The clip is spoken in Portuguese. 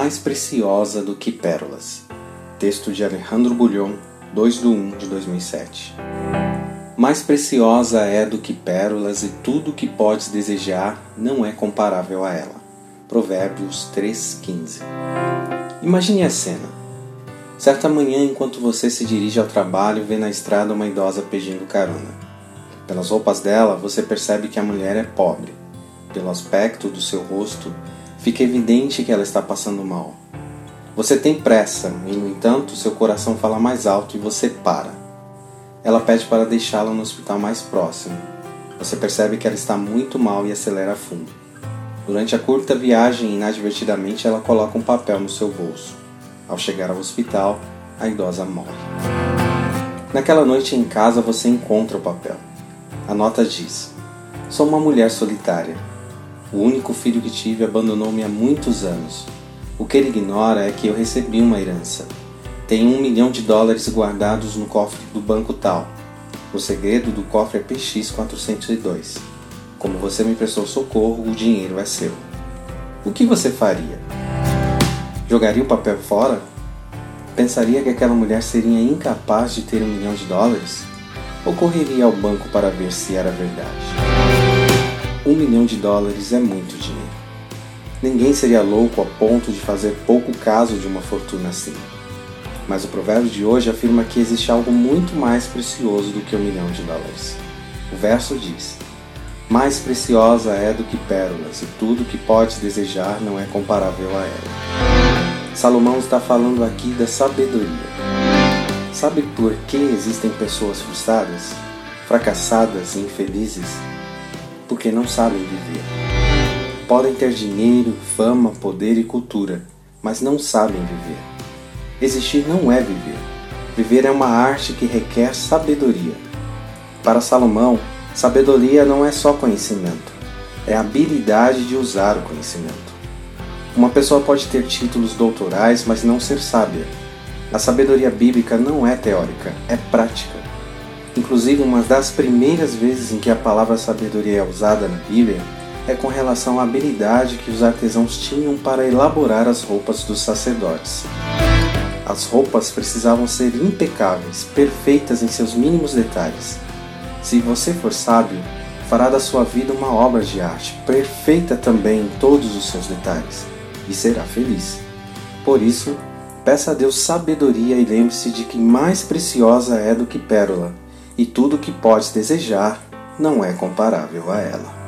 mais preciosa do que pérolas. Texto de Alejandro Bulhon, 2 de 1 de 2007. Mais preciosa é do que pérolas e tudo o que podes desejar não é comparável a ela. Provérbios 3,15 Imagine a cena. Certa manhã, enquanto você se dirige ao trabalho, vê na estrada uma idosa pedindo carona. Pelas roupas dela, você percebe que a mulher é pobre. Pelo aspecto do seu rosto, fica evidente que ela está passando mal. Você tem pressa e, no entanto, seu coração fala mais alto e você para. Ela pede para deixá-la no hospital mais próximo. Você percebe que ela está muito mal e acelera a fundo. Durante a curta viagem, inadvertidamente, ela coloca um papel no seu bolso. Ao chegar ao hospital, a idosa morre. Naquela noite em casa, você encontra o papel. A nota diz: Sou uma mulher solitária o único filho que tive abandonou-me há muitos anos. O que ele ignora é que eu recebi uma herança. Tenho um milhão de dólares guardados no cofre do banco tal. O segredo do cofre é PX 402. Como você me prestou socorro, o dinheiro é seu. O que você faria? Jogaria o papel fora? Pensaria que aquela mulher seria incapaz de ter um milhão de dólares? Ou correria ao banco para ver se era verdade? Um milhão de dólares é muito dinheiro. Ninguém seria louco a ponto de fazer pouco caso de uma fortuna assim. Mas o provérbio de hoje afirma que existe algo muito mais precioso do que um milhão de dólares. O verso diz: Mais preciosa é do que pérolas, e tudo que podes desejar não é comparável a ela. Salomão está falando aqui da sabedoria. Sabe por que existem pessoas frustradas, fracassadas e infelizes? Porque não sabem viver. Podem ter dinheiro, fama, poder e cultura, mas não sabem viver. Existir não é viver. Viver é uma arte que requer sabedoria. Para Salomão, sabedoria não é só conhecimento, é a habilidade de usar o conhecimento. Uma pessoa pode ter títulos doutorais, mas não ser sábia. A sabedoria bíblica não é teórica, é prática. Inclusive, uma das primeiras vezes em que a palavra sabedoria é usada na Bíblia é com relação à habilidade que os artesãos tinham para elaborar as roupas dos sacerdotes. As roupas precisavam ser impecáveis, perfeitas em seus mínimos detalhes. Se você for sábio, fará da sua vida uma obra de arte, perfeita também em todos os seus detalhes, e será feliz. Por isso, peça a Deus sabedoria e lembre-se de que mais preciosa é do que pérola e tudo o que podes desejar não é comparável a ela.